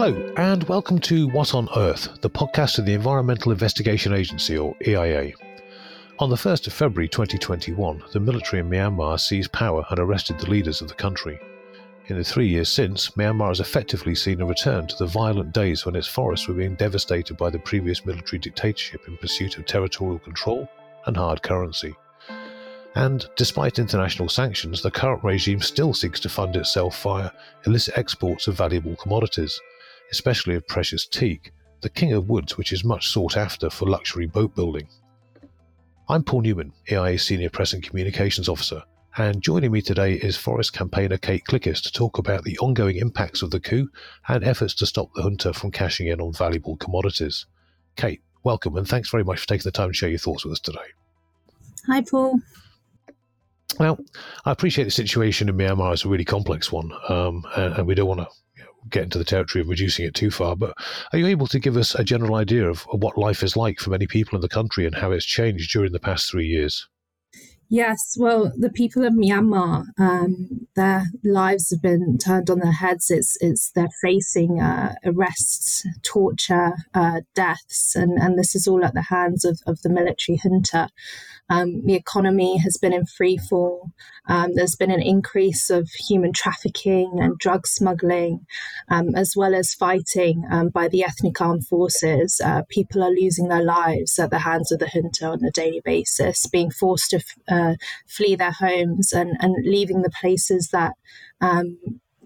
Hello, and welcome to What on Earth, the podcast of the Environmental Investigation Agency, or EIA. On the 1st of February 2021, the military in Myanmar seized power and arrested the leaders of the country. In the three years since, Myanmar has effectively seen a return to the violent days when its forests were being devastated by the previous military dictatorship in pursuit of territorial control and hard currency. And despite international sanctions, the current regime still seeks to fund itself via illicit exports of valuable commodities, especially of precious teak, the king of woods which is much sought after for luxury boat building. I'm Paul Newman, EIA Senior Press and Communications Officer, and joining me today is forest campaigner Kate Klikis to talk about the ongoing impacts of the coup and efforts to stop the junta from cashing in on valuable commodities. Kate, welcome and thanks very much for taking the time to share your thoughts with us today. Hi, Paul. Well, I appreciate the situation in Myanmar is a really complex one, um, and, and, we don't want to get into the territory of reducing it too far. But are you able to give us a general idea of, what life is like for many people in the country and how it's changed during the past three years? Yes, well, the people of Myanmar, um, their lives have been turned on their heads. It's, it's they're facing uh, arrests, torture, uh, deaths, and, and this is all at the hands of, of the military junta. Um, the economy has been in free fall. Um, there's been an increase of human trafficking and drug smuggling, um, as well as fighting um, by the ethnic armed forces. Uh, people are losing their lives at the hands of the junta on a daily basis, being forced to uh, flee their homes and, and leaving the places that um,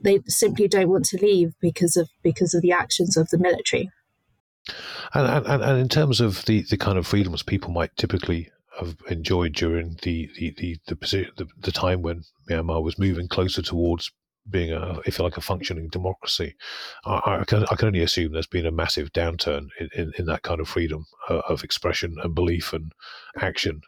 they simply don't want to leave because of because of the actions of the military. And, and, and in terms of the, the kind of freedoms people might typically have enjoyed during the the the the, the, the time when Myanmar was moving closer towards being a, if you like, a functioning democracy. I, I, can, I can only assume there's been a massive downturn in, in, in that kind of freedom uh, of expression and belief and action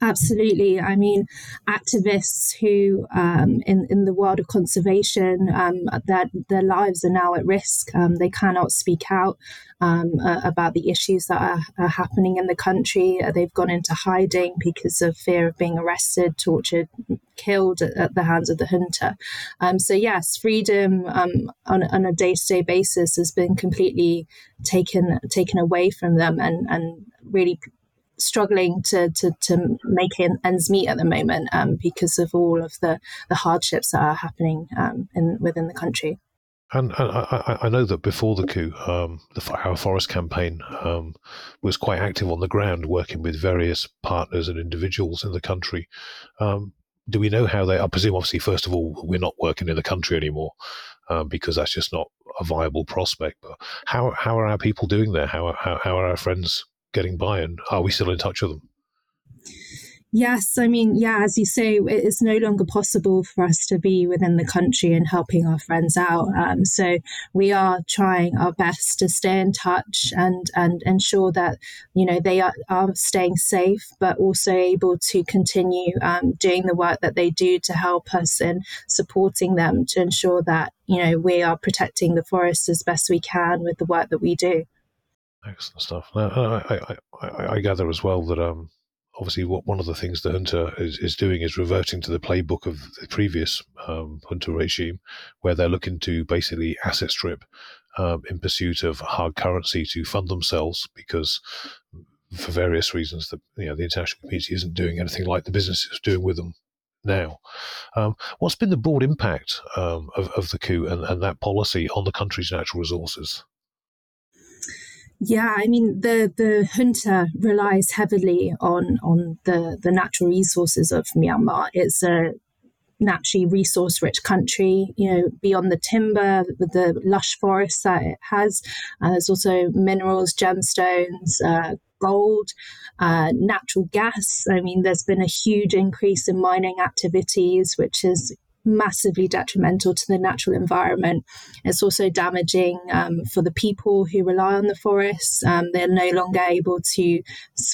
Absolutely. I mean, activists who, um, in in the world of conservation, um, that their lives are now at risk. Um, they cannot speak out uh, about the issues that are, are, happening in the country. They've gone into hiding because of fear of being arrested, tortured, killed at, at the hands of the junta. Um, so yes, freedom um, on, on a day to day basis has been completely taken taken away from them, and and really struggling to, to, to make ends meet at the moment um, because of all of the, the hardships that are happening um, in, within the country. And, and I, I, know that before the coup, um, the Our Forest campaign um, was quite active on the ground, working with various partners and individuals in the country. Um, do we know how they? I presume, obviously, first of all, we're not working in the country anymore um, because that's just not a viable prospect. But how how are our people doing there? How how, how are our friends getting by, and are we still in touch with them? Yes, I mean, yeah, as you say, it's no longer possible for us to be within the country and helping our friends out. Um, so we are trying our best to stay in touch and and ensure that you know they are, are staying safe, but also able to continue um, doing the work that they do to help us and supporting them to ensure that you know we are protecting the forests as best we can with the work that we do. Excellent stuff. Now, I, I, I, I gather as well that um, obviously what one of the things the junta is, is doing is reverting to the playbook of the previous um, junta regime, where they're looking to basically asset strip um, in pursuit of hard currency to fund themselves because for various reasons that you know the international community isn't doing anything like the business is doing with them now. Um, what's been the broad impact um, of, of the coup and, and that policy on the country's natural resources? Yeah, I mean the the junta relies heavily on on the the natural resources of Myanmar. It's a naturally resource rich country, you know, beyond the timber, with the lush forests that it has. Uh, there's also minerals, gemstones, uh, gold, uh, natural gas. I mean, there's been a huge increase in mining activities, which is massively detrimental to the natural environment. It's also damaging um, for the people who rely on the forests. Um, they're no longer able to,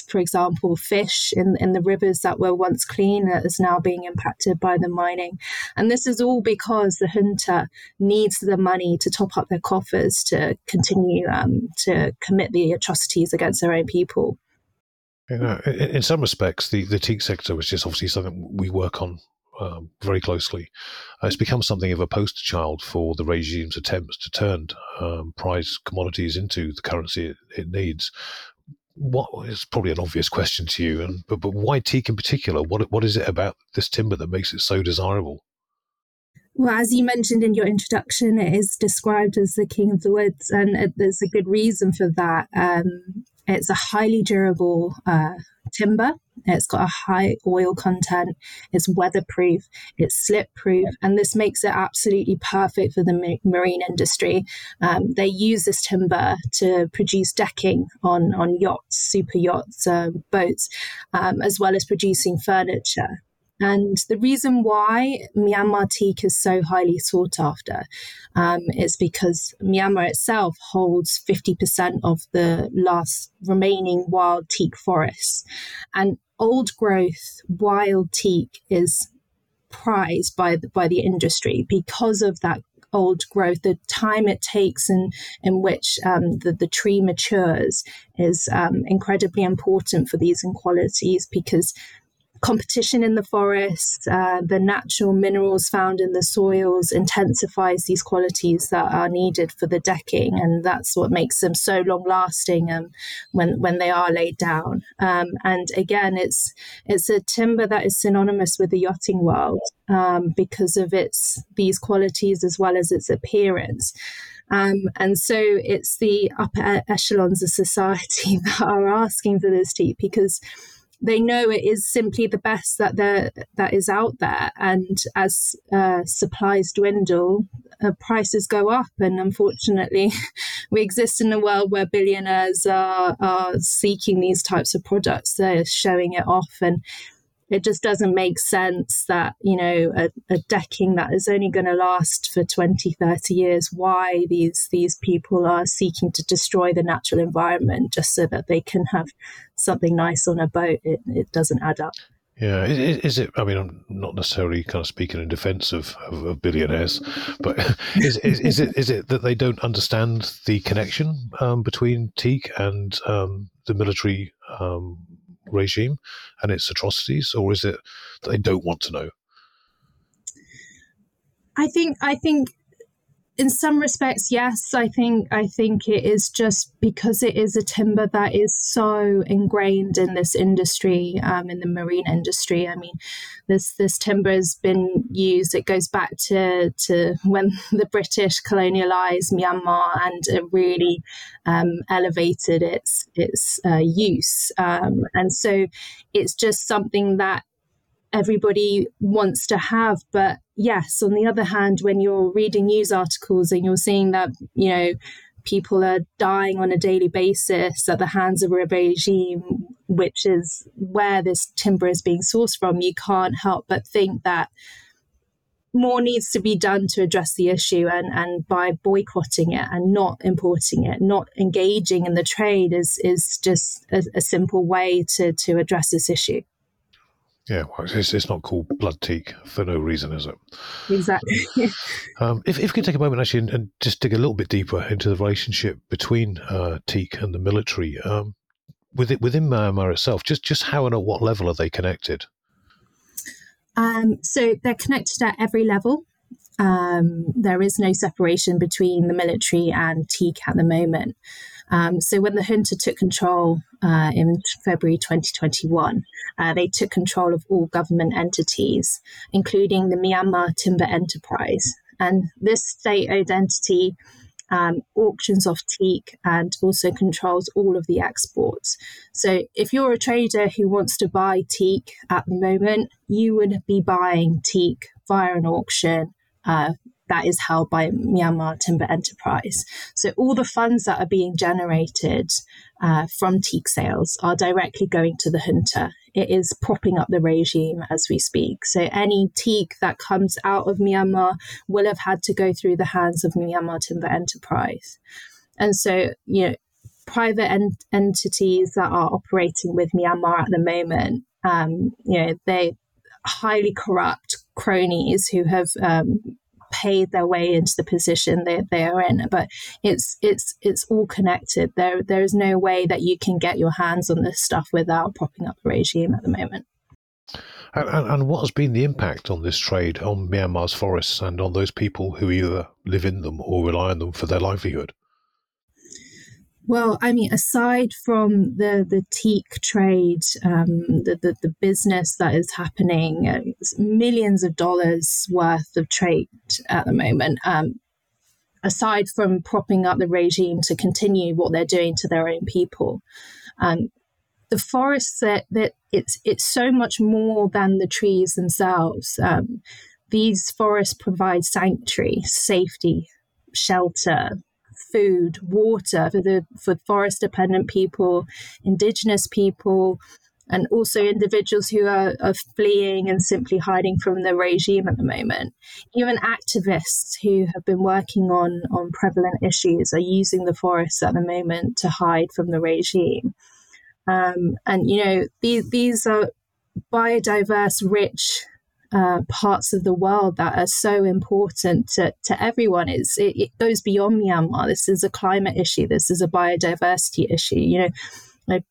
for example, fish in, in the rivers that were once clean that is now being impacted by the mining. And this is all because the junta needs the money to top up their coffers to continue um, to commit the atrocities against their own people. You know, in, some respects, the, the teak sector, which is obviously something we work on um, very closely. Uh, it's become something of a poster child for the regime's attempts to turn um, prize commodities into the currency it, it needs. What is probably an obvious question to you, and but, but why teak in particular? What what is it about this timber that makes it so desirable? Well, as you mentioned in your introduction, it is described as the king of the woods, and there's a good reason for that. Um, it's a highly durable uh, timber. It's got a high oil content. It's weatherproof. It's slip proof, and this makes it absolutely perfect for the marine industry. Um, they use this timber to produce decking on on yachts, super yachts, uh, boats, um, as well as producing furniture. And the reason why Myanmar teak is so highly sought after um, is because Myanmar itself holds 50% of the last remaining wild teak forests. And old growth wild teak is prized by the, by the industry. Because of that old growth, the time it takes in, in which um, the, the tree matures is um, incredibly important for these inequalities because competition in the forest, uh, the natural minerals found in the soils intensifies these qualities that are needed for the decking, and that's what makes them so long lasting um, when when they are laid down. Um, and again, it's it's a timber that is synonymous with the yachting world um, because of its these qualities as well as its appearance. Um, and so it's the upper echelons of society that are asking for this teak because they know it is simply the best that there that is out there. And as uh, supplies dwindle uh, prices go up. And unfortunately we exist in a world where billionaires are, are seeking these types of products. They're showing it off. And it just doesn't make sense that you know a, a decking that is only going to last for 20 30 years why these these people are seeking to destroy the natural environment just so that they can have something nice on a boat it, it doesn't add up yeah, is, is, it? I mean, I'm not necessarily kind of speaking in defence of, of, of, billionaires, but is, is, is, it is it that they don't understand the connection um, between teak and um, the military um, regime and its atrocities, or is it that they don't want to know? I think I think in some respects, yes. I think I think it is just because it is a timber that is so ingrained in this industry, um, in the marine industry. I mean, this this timber has been used. It goes back to to when the British colonialized Myanmar and it really um, elevated its its uh, use. Um, and so, it's just something that everybody wants to have. But yes, on the other hand, when you're reading news articles and you're seeing that, you know, people are dying on a daily basis at the hands of a regime, which is where this timber is being sourced from, you can't help but think that more needs to be done to address the issue and, and by boycotting it and not importing it, not engaging in the trade is is just a, a simple way to to address this issue. Yeah, well, it's, it's not called blood teak for no reason, is it? Exactly. um, if, if we can take a moment actually and, and, just dig a little bit deeper into the relationship between uh, teak and the military, um, within, within Myanmar itself, just, just how and at what level are they connected? Um, so they're connected at every level. Um, there is no separation between the military and teak at the moment. Um, so when the junta took control uh, in February 2021, uh, they took control of all government entities, including the Myanmar Timber Enterprise. And this state owned entity um, auctions off teak and also controls all of the exports. So if you're a trader who wants to buy teak at the moment, you would be buying teak via an auction uh, that is held by Myanmar Timber Enterprise. So all the funds that are being generated uh, from teak sales are directly going to the junta. It is propping up the regime as we speak. So any teak that comes out of Myanmar will have had to go through the hands of Myanmar Timber Enterprise. And so, you know, private en- entities that are operating with Myanmar at the moment, um, you know, they highly corrupt cronies who have um, paid their way into the position that they are in. But it's it's it's all connected. There there is no way that you can get your hands on this stuff without propping up the regime at the moment. And, and, and, what has been the impact on this trade on Myanmar's forests and on those people who either live in them or rely on them for their livelihood? Well, I mean, aside from the the teak trade, um, the, the, the business that is happening, uh, millions of dollars worth of trade at the moment. Um, aside from propping up the regime to continue what they're doing to their own people, um, the forests that, that it's it's so much more than the trees themselves. Um, these forests provide sanctuary, safety, shelter, food, water for the for forest dependent people, indigenous people, and also individuals who are, are fleeing and simply hiding from the regime at the moment. Even activists who have been working on, on prevalent issues are using the forests at the moment to hide from the regime. Um, and, you know, these, these are biodiverse, rich uh, parts of the world that are so important to, to everyone. It's, it, it, goes beyond Myanmar. This is a climate issue. This is a biodiversity issue. You know, like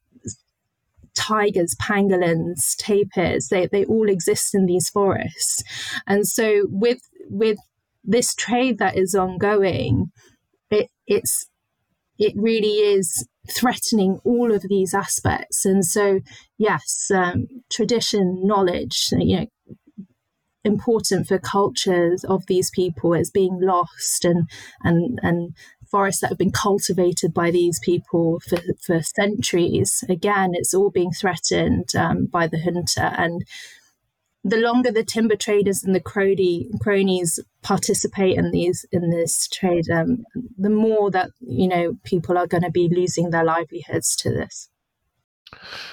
tigers, pangolins, tapirs, they, they all exist in these forests. And so with with this trade that is ongoing, it, it's it really is threatening all of these aspects. And so, yes, um, tradition, knowledge, you know, important for cultures of these people. Is being lost and and and forests that have been cultivated by these people for, for centuries. Again it's all being threatened um, by the junta and the longer the timber traders and the crony, cronies participate in these in this trade, um, the more that you know people are going to be losing their livelihoods to this.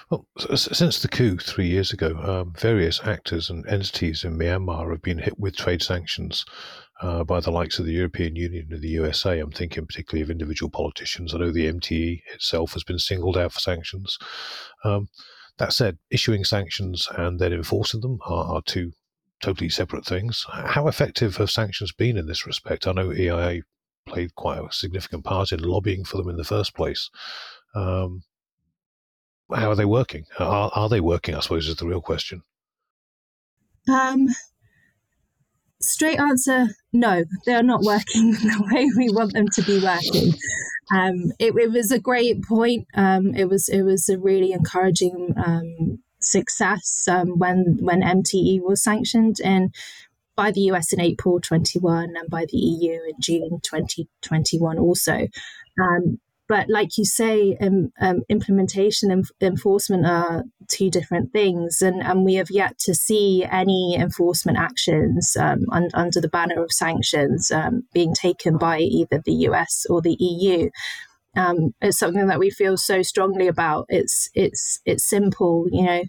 Well, since the coup three years ago, um, various actors and entities in Myanmar have been hit with trade sanctions uh, by the likes of the European Union and the USA. I'm thinking particularly of individual politicians. I know the MTE itself has been singled out for sanctions. Um, that said, issuing sanctions and then enforcing them are, are two totally separate things. How effective have sanctions been in this respect? I know EIA played quite a significant part in lobbying for them in the first place. Um, how are they working? Are, are, they working? I suppose is the real question. Um, straight answer: No, they are not working the way we want them to be working. Um, it, it, was a great point. Um, it was it was a really encouraging um, success um, when when MTE was sanctioned and by the US in April 21 and by the EU in June 2021 also. Um, but like you say, um, um, implementation and enforcement are two different things, and, and we have yet to see any enforcement actions um, un- under the banner of sanctions um, being taken by either the US or the EU. Um, it's something that we feel so strongly about. It's it's it's simple, you know.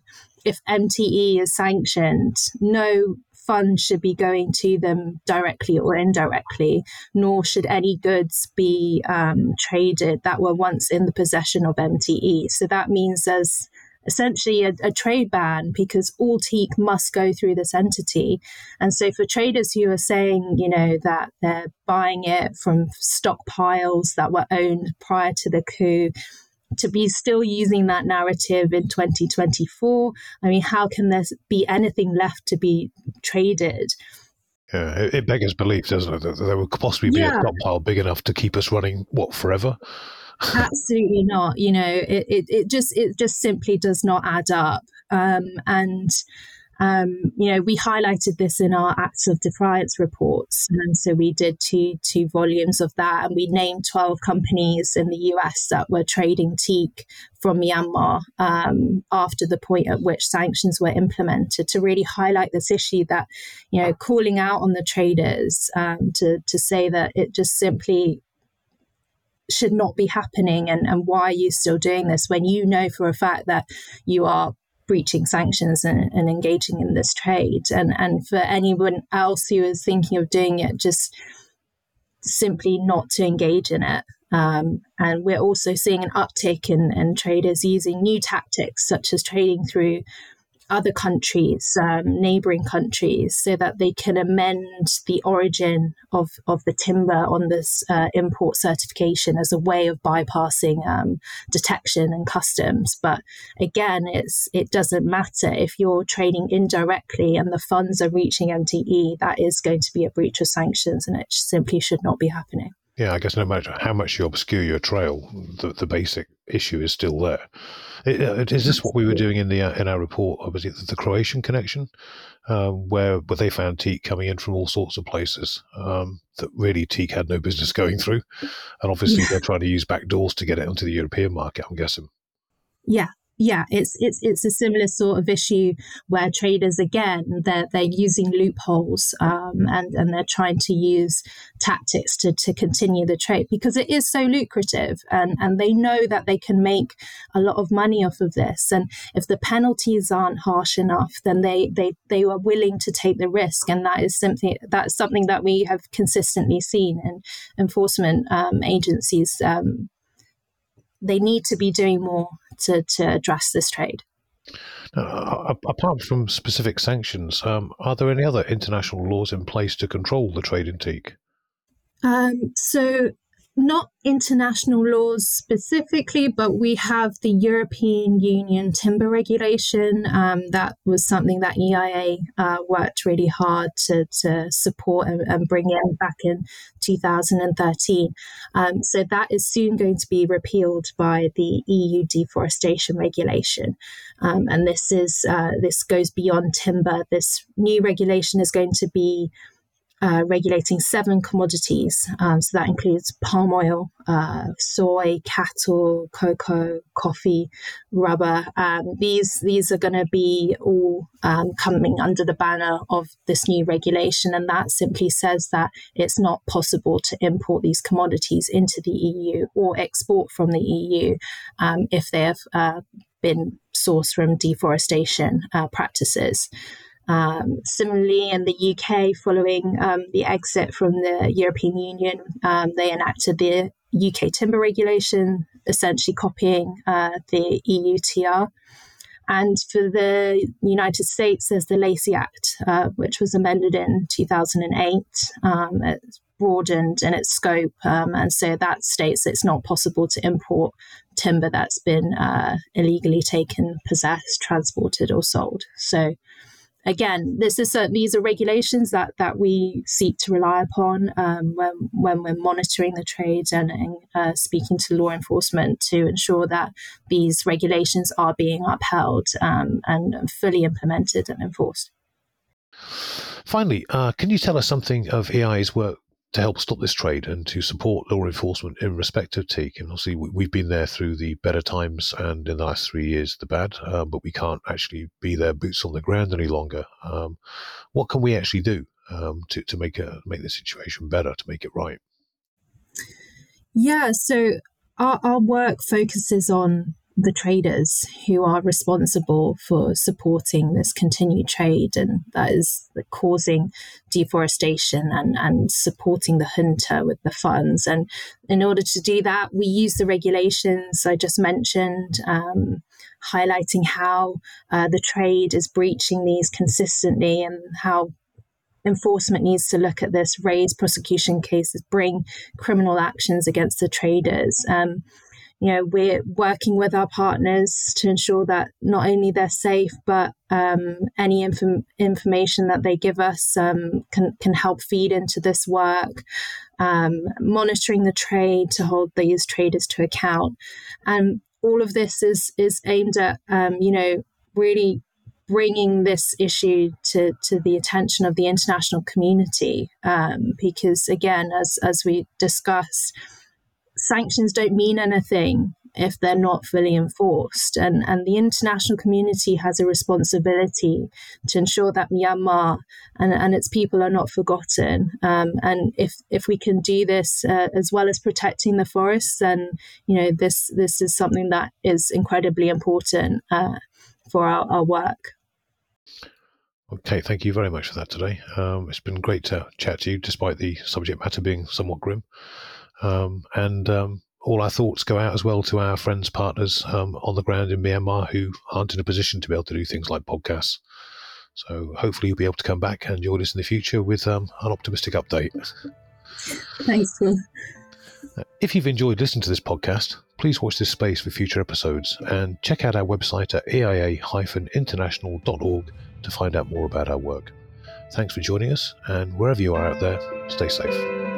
If MTE is sanctioned, no funds should be going to them directly or indirectly, nor should any goods be um, traded that were once in the possession of MTE. So that means there's essentially a, a, trade ban because all teak must go through this entity. And so for traders who are saying, you know, that they're buying it from stockpiles that were owned prior to the coup, to be still using that narrative in 2024 i mean how can there be anything left to be traded yeah, it, it beggars belief, doesn't it, that there would possibly be yeah. a stockpile big enough to keep us running what forever? Absolutely not. You know, it, it, it just it just simply does not add up. Um, and um, you know, we highlighted this in our Acts of Defiance reports. And so we did two, two volumes of that. And we named 12 companies in the US that were trading teak from Myanmar um, after the point at which sanctions were implemented to really highlight this issue that, you know, calling out on the traders um, to, to say that it just simply should not be happening and, and why are you still doing this when you know for a fact that you are breaching sanctions and, and engaging in this trade. And, and for anyone else who is thinking of doing it, just simply not to engage in it. Um, and we're also seeing an uptick in, in traders using new tactics, such as trading through other countries, um, neighboring countries, so that they can amend the origin of, of the timber on this uh, import certification as a way of bypassing um, detection and customs. But again, it's it doesn't matter if you're trading indirectly and the funds are reaching MTE. That is going to be a breach of sanctions, and it simply should not be happening. Yeah, I guess no matter how much you obscure your trail, the, the basic issue is still there. Uh, is this what we were doing in the uh, in our report? Was it the Croatian connection, um, where where they found teak coming in from all sorts of places um, that really teak had no business going through, and obviously they're trying to use back doors to get it onto the European market. I'm guessing. Yeah, yeah, it's it's it's a similar sort of issue where traders again they're they're using loopholes um, and and they're trying to use tactics to to continue the trade because it is so lucrative and and they know that they can make a lot of money off of this. And if the penalties aren't harsh enough then they they they are willing to take the risk. And that is something that's something that we have consistently seen in enforcement um, agencies um, they need to be doing more to, to address this trade. Uh, apart from specific sanctions, um, are there any other international laws in place to control the trade in teak? Um, so not international laws specifically, but we have the European Union timber regulation. Um, that was something that EIA uh, worked really hard to, to support and, and, bring in back in 2013. Um, so that is soon going to be repealed by the EU deforestation regulation. Um, and this is uh, this goes beyond timber. This new regulation is going to be uh, regulating seven commodities. Um, so that includes palm oil, uh, soy, cattle, cocoa, coffee, rubber. Um, these these are going to be all um, coming under the banner of this new regulation, and that simply says that it's not possible to import these commodities into the EU or export from the EU um, if they have uh, been sourced from deforestation uh, practices. Um, similarly, in the UK, following um, the exit from the European Union, um, they enacted the UK timber regulation, essentially copying uh, the EUTR. And for the United States, there's the Lacey Act, uh, which was amended in 2008. Um, it's broadened in its scope, um, and so that states it's not possible to import timber that's been uh, illegally taken, possessed, transported, or sold. So again, this is these are regulations that that we seek to rely upon um, when when we're monitoring the trade and, and uh, speaking to law enforcement to ensure that these regulations are being upheld um, and fully implemented and enforced. Finally, uh, can you tell us something of EIA's work to help stop this trade and to support law enforcement in respect of teak. And obviously, we've been there through the better times and in the last three years, the bad, um, but we can't actually be there boots on the ground any longer. Um, what can we actually do um, to, to make, a, make the situation better, to make it right? Yeah, so our, our work focuses on the traders who are responsible for supporting this continued trade and that is causing deforestation and, and supporting the junta with the funds. And in order to do that, we use the regulations I just mentioned, um, highlighting how uh, the trade is breaching these consistently and how enforcement needs to look at this, raise prosecution cases, bring criminal actions against the traders. Um, you know we're working with our partners to ensure that not only they're safe but um, any inf- information that they give us um, can, can help feed into this work um, monitoring the trade to hold these traders to account. And all of this is is aimed at um, you know really bringing this issue to, to the attention of the international community um, because again as as we discussed sanctions don't mean anything if they're not fully enforced. And, and the international community has a responsibility to ensure that Myanmar and, and its people are not forgotten. Um, and if, if we can do this uh, as well as protecting the forests, then you know this this is something that is incredibly important uh, for our, our work. Okay, thank you very much for that today. Um, it's been great to chat to you, despite the subject matter being somewhat grim. Um, and um, all our thoughts go out as well to our friends, partners um, on the ground in Myanmar who aren't in a position to be able to do things like podcasts. So hopefully you'll be able to come back and join us in the future with um, an optimistic update. Thanks, Paul. If you've enjoyed listening to this podcast, please watch this space for future episodes and check out our website at eia-international.org to find out more about our work. Thanks for joining us, and wherever you are out there, stay safe.